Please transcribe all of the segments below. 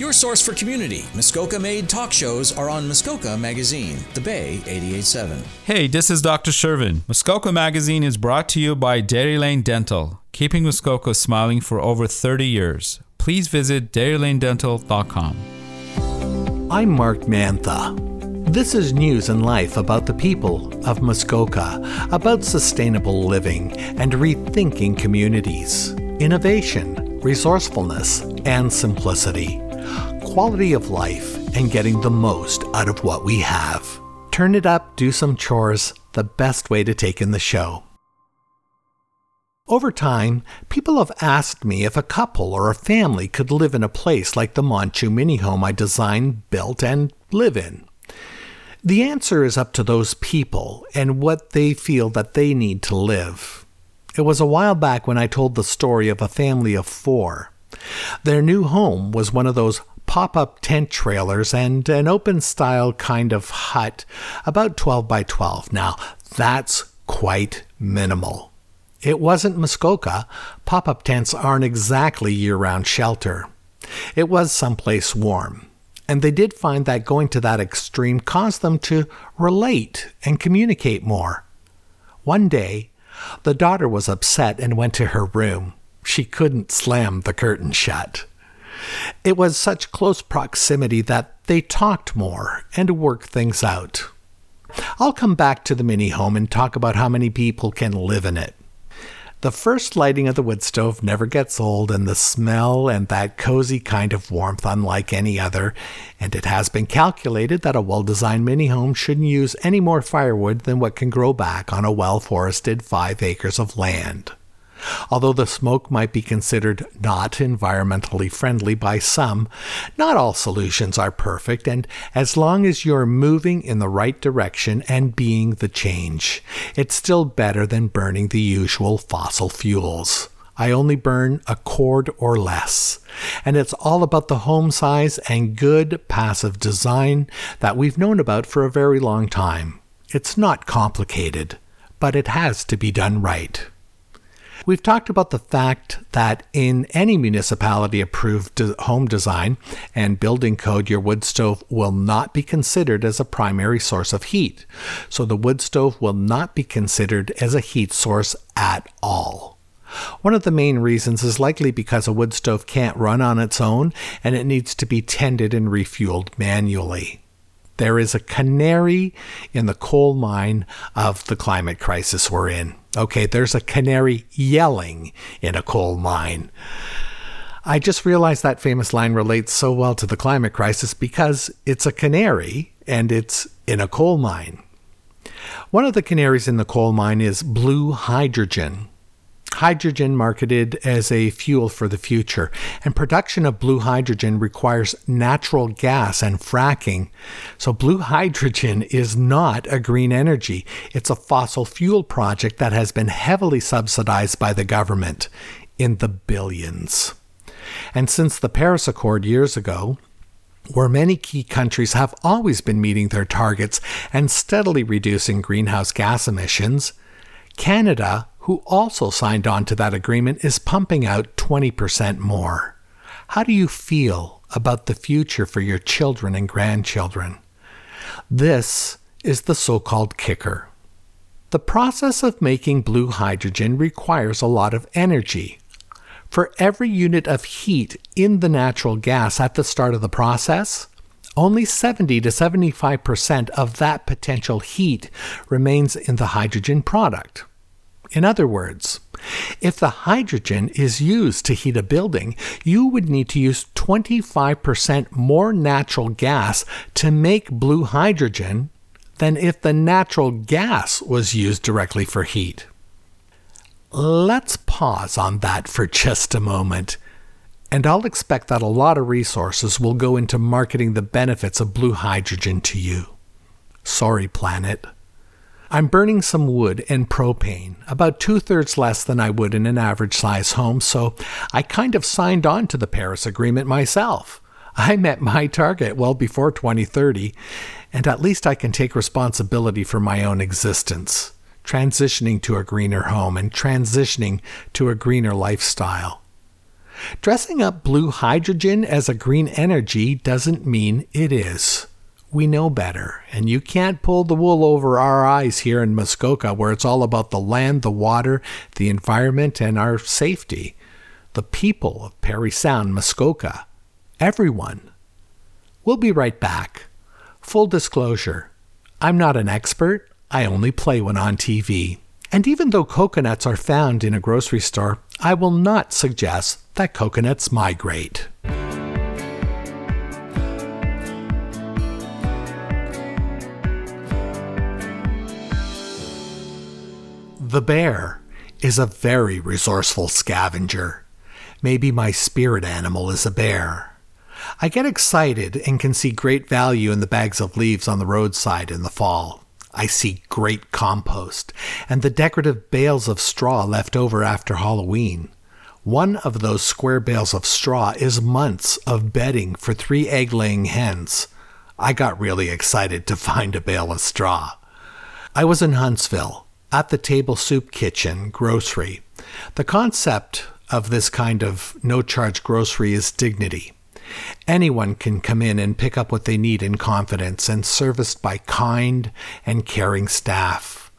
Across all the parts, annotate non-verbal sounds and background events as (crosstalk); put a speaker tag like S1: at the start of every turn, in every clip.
S1: Your source for community. Muskoka made talk shows are on Muskoka Magazine, The Bay 887.
S2: Hey, this is Dr. Shervin. Muskoka Magazine is brought to you by Dairy Lane Dental, keeping Muskoka smiling for over 30 years. Please visit dairylanedental.com.
S3: I'm Mark Mantha. This is news and life about the people of Muskoka, about sustainable living and rethinking communities, innovation, resourcefulness, and simplicity quality of life and getting the most out of what we have. Turn it up, do some chores, the best way to take in the show. Over time, people have asked me if a couple or a family could live in a place like the Monchu mini home I designed, built, and live in. The answer is up to those people and what they feel that they need to live. It was a while back when I told the story of a family of four. Their new home was one of those pop up tent trailers and an open style kind of hut, about 12 by 12. Now, that's quite minimal. It wasn't Muskoka. Pop up tents aren't exactly year round shelter. It was someplace warm. And they did find that going to that extreme caused them to relate and communicate more. One day, the daughter was upset and went to her room. She couldn't slam the curtain shut. It was such close proximity that they talked more and worked things out. I'll come back to the mini home and talk about how many people can live in it. The first lighting of the wood stove never gets old, and the smell and that cozy kind of warmth unlike any other, and it has been calculated that a well designed mini home shouldn't use any more firewood than what can grow back on a well forested five acres of land. Although the smoke might be considered not environmentally friendly by some, not all solutions are perfect, and as long as you're moving in the right direction and being the change, it's still better than burning the usual fossil fuels. I only burn a cord or less. And it's all about the home size and good passive design that we've known about for a very long time. It's not complicated, but it has to be done right. We've talked about the fact that in any municipality approved home design and building code, your wood stove will not be considered as a primary source of heat. So the wood stove will not be considered as a heat source at all. One of the main reasons is likely because a wood stove can't run on its own and it needs to be tended and refueled manually. There is a canary in the coal mine of the climate crisis we're in. Okay, there's a canary yelling in a coal mine. I just realized that famous line relates so well to the climate crisis because it's a canary and it's in a coal mine. One of the canaries in the coal mine is blue hydrogen hydrogen marketed as a fuel for the future, and production of blue hydrogen requires natural gas and fracking. So, blue (laughs) hydrogen is not a green energy, it's a fossil fuel project that has been heavily subsidized by the government in the billions. And since the Paris Accord years ago, where many key countries have always been meeting their targets and steadily reducing greenhouse gas emissions, Canada who also signed on to that agreement, is pumping out 20% more. How do you feel about the future for your children and grandchildren? This is the so called kicker. The process of making blue hydrogen requires a lot of energy. For every unit of heat in the natural gas at the start of the process, only 70 to 75% of that potential heat remains in the hydrogen product. In other words, if the hydrogen is used to heat a building, you would need to use 25% more natural gas to make blue hydrogen than if the natural gas was used directly for heat. Let's pause on that for just a moment, and I'll expect that a lot of resources will go into marketing the benefits of blue hydrogen to you. Sorry, planet. I'm burning some wood and propane, about two thirds less than I would in an average size home, so I kind of signed on to the Paris Agreement myself. I met my target well before 2030, and at least I can take responsibility for my own existence, transitioning to a greener home and transitioning to a greener lifestyle. Dressing up blue hydrogen as a green energy doesn't mean it is. We know better, and you can't pull the wool over our eyes here in Muskoka, where it's all about the land, the water, the environment, and our safety. The people of Parry Sound, Muskoka. Everyone. We'll be right back. Full disclosure I'm not an expert, I only play when on TV. And even though coconuts are found in a grocery store, I will not suggest that coconuts migrate. The bear is a very resourceful scavenger. Maybe my spirit animal is a bear. I get excited and can see great value in the bags of leaves on the roadside in the fall. I see great compost and the decorative bales of straw left over after Halloween. One of those square bales of straw is months of bedding for three egg laying hens. I got really excited to (laughs) find a bale of straw. I was in Huntsville at the Table Soup Kitchen grocery. The concept of this kind of no charge grocery is dignity. Anyone can come in and pick up what they need in confidence and serviced by kind and caring staff.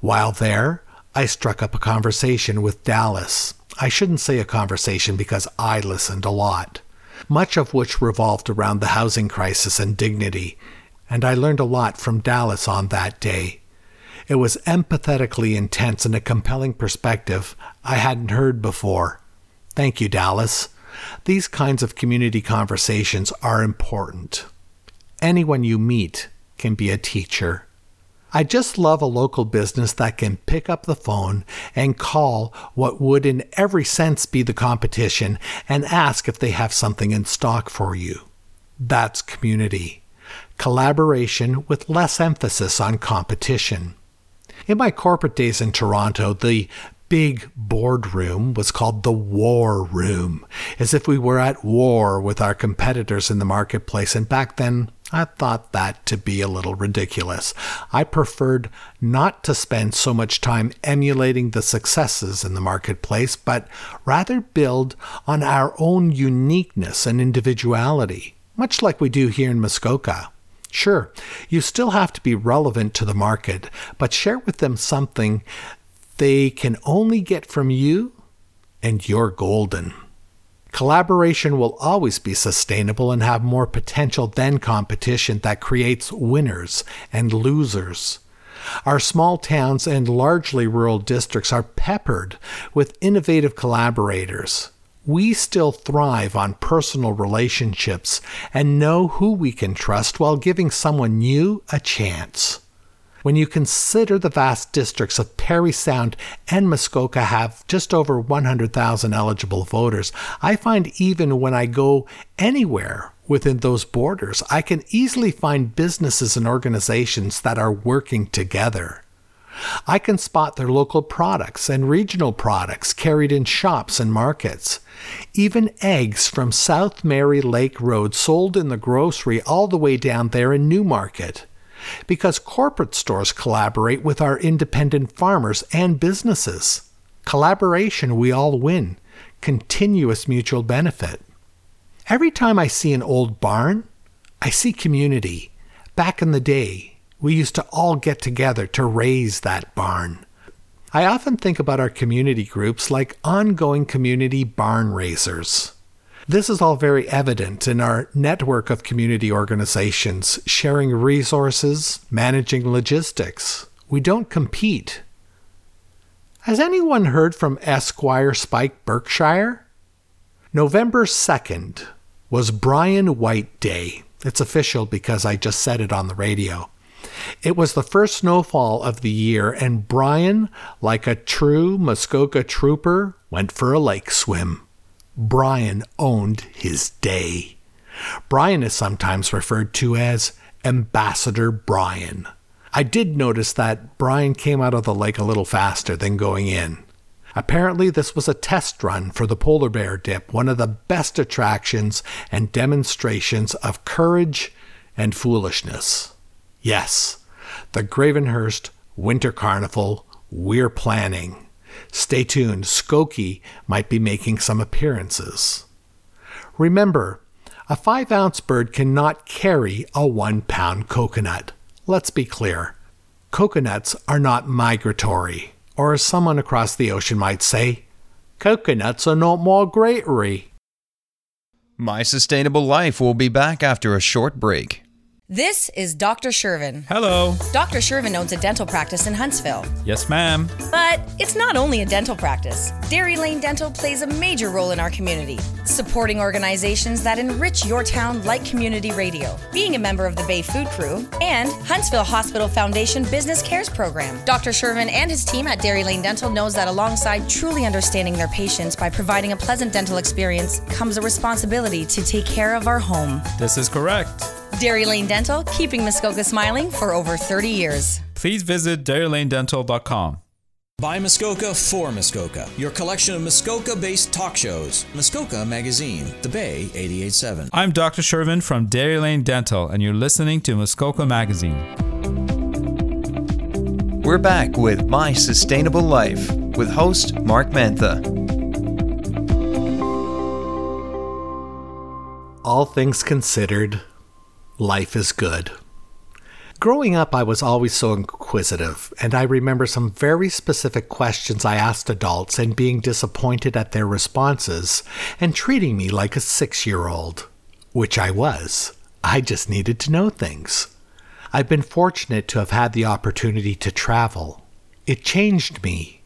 S3: While there, I struck up a conversation with Dallas. I shouldn't say a conversation because I listened a lot, much of which revolved around the housing crisis and dignity, and I learned a lot from Dallas on that day. It was empathetically intense and a compelling perspective I hadn't heard before. Thank you, Dallas. These kinds of community conversations are important. Anyone you meet can be a teacher. I just love a local business that can pick up the phone and call what would, in every sense, be the competition and ask if they have something in stock for you. That's community. Collaboration with less emphasis on competition. In my corporate days in Toronto, the big boardroom was called the war room, as if we were at war with our competitors in the marketplace. And back then, I thought that to be a little ridiculous. I preferred not to spend so much time emulating the successes in the marketplace, but rather build on our own uniqueness and individuality, much like we do here in Muskoka. Sure, you still have to be relevant to the market, but share with them something they can only get from you, and you're golden. Collaboration will always be sustainable and have more potential than competition that creates winners and losers. Our small towns and largely rural districts are peppered with innovative collaborators we still thrive on personal relationships and know who we can trust while giving someone new a chance. When you consider the vast districts of Parry Sound and Muskoka have just over 100,000 eligible voters, I find even when I go anywhere within those borders, I can easily find businesses and organizations that are working together. I can spot their local products and regional products carried in shops and markets. Even eggs from South Mary Lake Road sold in the grocery all the way down there in Newmarket. Because corporate stores collaborate with our independent farmers and businesses. Collaboration, we all win. Continuous mutual benefit. Every time I see an old barn, I see community. Back in the day, we used to all get together to raise that barn. I often think about our community groups like ongoing community barn raisers. This is all very evident in our network of community organizations, sharing resources, managing logistics. We don't compete. Has anyone heard from Esquire Spike Berkshire? November 2nd was Brian White Day. It's official because I just said it on the radio. It was the first snowfall of the year, and Brian, like a true Muskoka trooper, went for a lake swim. Brian owned his day. Brian is sometimes referred to as Ambassador Brian. I did notice that Brian came out of the lake a little faster than going in. Apparently, this was a test run for the polar bear dip, one of the best attractions and demonstrations of courage and foolishness. Yes, the Gravenhurst Winter Carnival we're planning. Stay tuned, Skokie might be making some appearances. Remember, a 5 ounce bird cannot carry a 1 pound coconut. Let's be clear coconuts are not migratory, or as someone across the ocean might say, coconuts are not migratory.
S4: My Sustainable Life will be back after a short break.
S5: This is Dr. Shervin.
S2: Hello.
S5: Dr. Shervin owns a dental practice in Huntsville.
S2: Yes, ma'am.
S5: But it's not only a dental practice. Dairy Lane Dental plays a major role in our community, supporting organizations that enrich your town like community radio, being a member of the Bay Food Crew, and Huntsville Hospital Foundation Business Cares Program. Dr. Shervin and his team at Dairy Lane Dental knows that alongside truly understanding their patients by providing a pleasant dental experience comes a responsibility to take care of our home.
S2: This is correct.
S5: Dairy Lane Dental, keeping Muskoka smiling for over 30 years.
S2: Please visit dairylanedental.com.
S1: By Muskoka for Muskoka, your collection of Muskoka based talk shows. Muskoka Magazine, The Bay 887.
S2: I'm Dr. Shervin from Dairy Lane Dental, and you're listening to Muskoka Magazine.
S4: We're back with My Sustainable Life with host Mark Mantha.
S3: All things considered, life is good. Growing up, I was always so inquisitive, and I remember some very specific questions I asked adults and being disappointed at their responses and treating me like a six year old, which I was. I just needed to know things. I've been fortunate to have had the opportunity to travel. It changed me.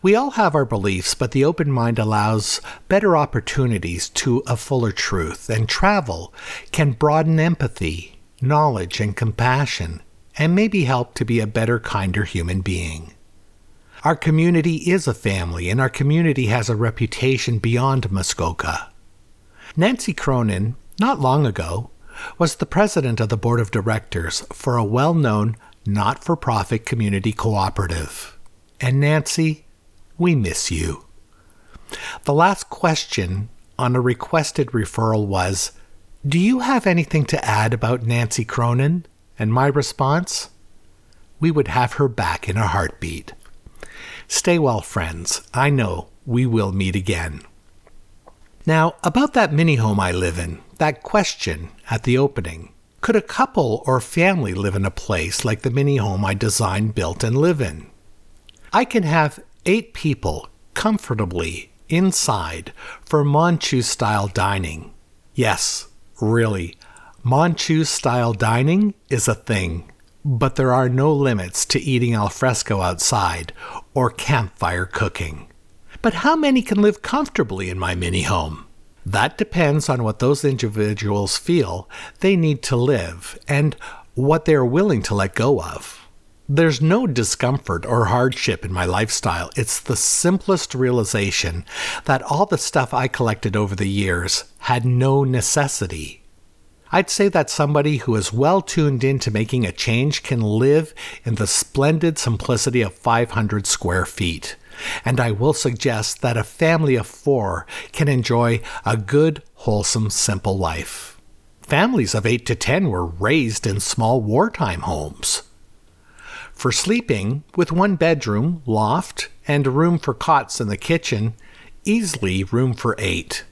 S3: We all have our beliefs, but the open mind allows better opportunities to a fuller truth, and travel can broaden empathy, knowledge, and compassion, and maybe help to be a better, kinder human being. Our community is a family, and our community has a reputation beyond Muskoka. Nancy Cronin, not long ago, was the president of the board of directors for a well known not for profit community cooperative. And Nancy, we miss you. The last question on a requested referral was Do you have anything to add about Nancy Cronin? And my response? We would have her back in a heartbeat. Stay well, friends. I know we will meet again. Now, about that mini home I live in, that question at the opening. Could a couple or family live in a place like the mini home I designed, built, and live in? I can have eight people comfortably inside for Manchu style dining. Yes, really, Manchu style dining is a thing, but there are no limits to eating al fresco outside or campfire cooking. But how many can live comfortably in my mini home? That depends on what those individuals feel they need to live and what they are willing to let go of. There's no discomfort or hardship in my lifestyle. It's the simplest realization that all the stuff I collected over the years had no necessity. I'd say that somebody who is well tuned into making a change can live in the splendid simplicity of 500 square feet. And I will suggest that a family of four can enjoy a good, wholesome, simple life. Families of 8 to 10 were raised in small wartime homes. For sleeping, with one bedroom, loft, and room for cots in the kitchen, easily room for eight.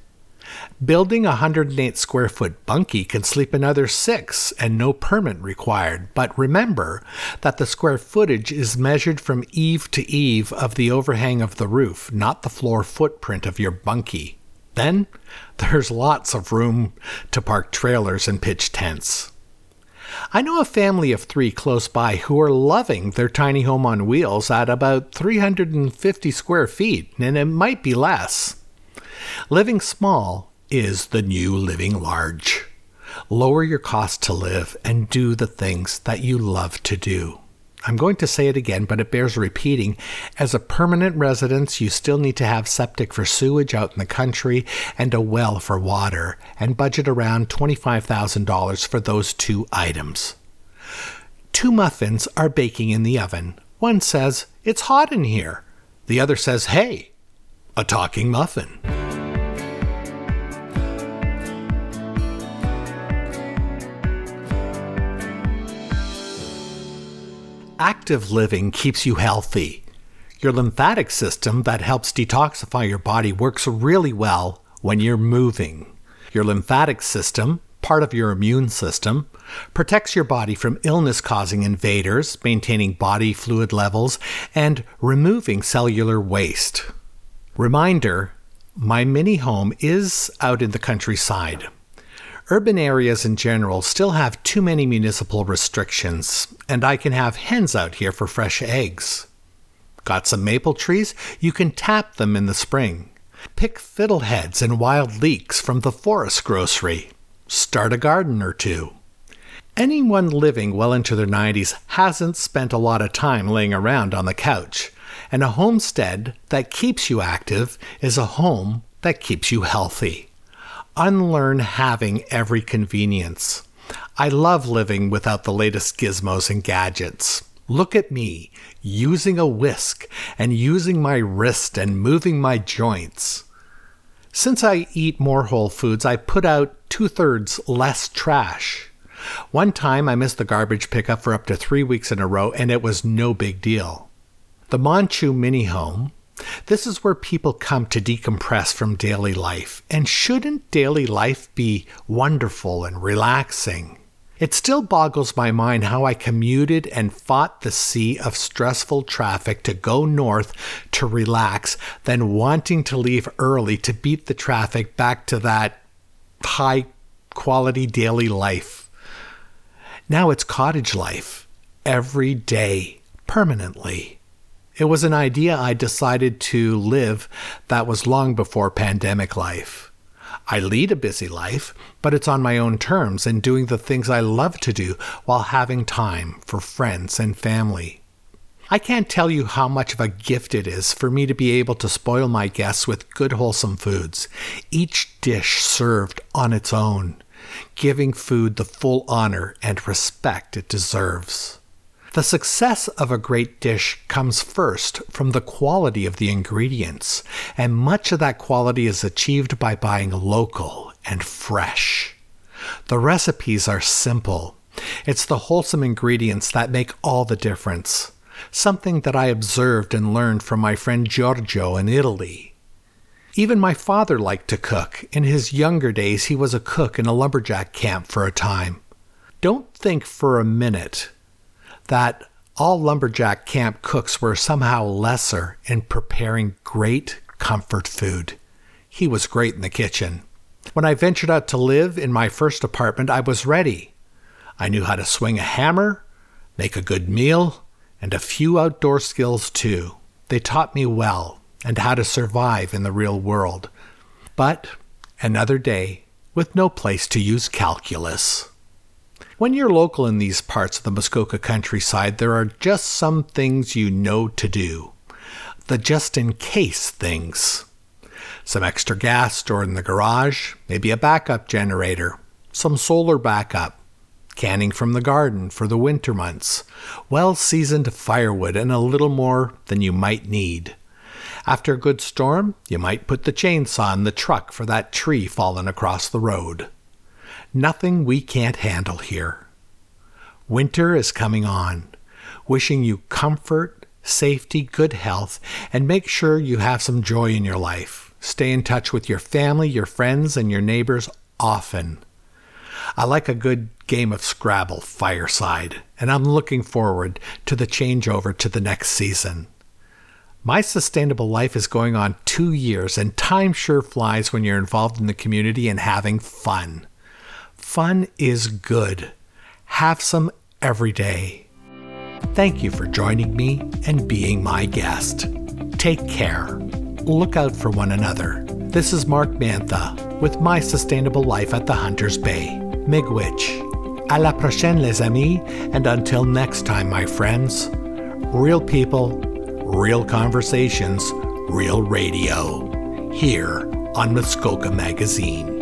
S3: Building a 108 square foot bunkie can sleep another six and no permit required. But remember that the square footage is measured from eave to eave of the overhang of the roof, not the floor footprint of your bunkie. Then there's lots of room to park trailers and pitch tents. I know a family of three close by who are loving their tiny home on wheels at about 350 square feet, and it might be less. Living small is the new living large. Lower your cost to live and do the things that you love to do. I'm going to say it again, but it bears repeating. As a permanent residence, you still need to have septic for sewage out in the country and a well for water, and budget around $25,000 for those two items. Two muffins are baking in the oven. One says, It's hot in here. The other says, Hey, a talking muffin. Active living keeps you healthy. Your lymphatic system that helps detoxify your body works really well when you're moving. Your lymphatic system, part of your immune system, protects your body from illness causing invaders, maintaining body fluid levels, and removing cellular waste. Reminder my mini home is out in the countryside. Urban areas in general still have too many municipal restrictions, and I can have hens out here for fresh eggs. Got some maple trees? You can tap them in the spring. Pick fiddleheads and wild leeks from the forest grocery. Start a garden or two. Anyone living well into their 90s hasn't spent a lot of time laying around on the couch and a homestead that keeps you active is a home that keeps you healthy. Unlearn having every convenience. I love living without the latest gizmos and gadgets. Look at me, using a whisk and using my wrist and moving my joints. Since I eat more whole foods, I put out two thirds less trash. One time I missed the garbage pickup for up to three weeks in a row, and it was no big deal. The Manchu Mini Home. This is where people come to decompress from daily life. And shouldn't daily life be wonderful and relaxing? It still boggles my mind how I commuted and fought the sea of stressful traffic to go north to relax, then wanting to leave early to beat the traffic back to that high quality daily life. Now it's cottage life, every day, permanently. It was an idea I decided to live that was long before pandemic life. I lead a busy life, but it's on my own terms and doing the things I love to do while having time for friends and family. I can't tell you how much of a gift it is for me to be able to spoil my guests with good, wholesome foods, each dish served on its own, giving food the full honor and respect it deserves. The success of a great dish comes first from the quality of the ingredients, and much of that quality is achieved by buying local and fresh. The recipes are simple. It's the wholesome ingredients that make all the difference, something that I observed and learned from my friend Giorgio in Italy. Even my father liked to cook. In his younger days, he was a cook in a lumberjack camp for a time. Don't think for a minute that all lumberjack camp cooks were somehow lesser in preparing great comfort food. He was great in the kitchen. When I ventured out to live in my first apartment, I was ready. I knew how to swing a hammer, make a good meal, and a few outdoor skills too. They taught me well and how to survive in the real world. But another day with no place to use calculus. When you're local in these parts of the Muskoka countryside, there are just some things you know to do. The just in case things. Some extra gas stored in the garage, maybe a backup generator, some solar backup, canning from the garden for the winter months, well seasoned firewood, and a little more than you might need. After a good storm, you might put the chainsaw in the truck for that tree fallen across the road. Nothing we can't handle here. Winter is coming on. Wishing you comfort, safety, good health, and make sure you have some joy in your life. Stay in touch with your family, your friends, and your neighbors often. I like a good game of Scrabble fireside, and I'm looking forward to the changeover to the next season. My sustainable life is going on two years, and time sure flies when you're involved in the community and having fun. Fun is good. Have some every day. Thank you for joining me and being my guest. Take care. Look out for one another. This is Mark Mantha with My Sustainable Life at the Hunters Bay. Miigwech. A la prochaine, les amis, and until next time, my friends. Real people, real conversations, real radio. Here on Muskoka Magazine.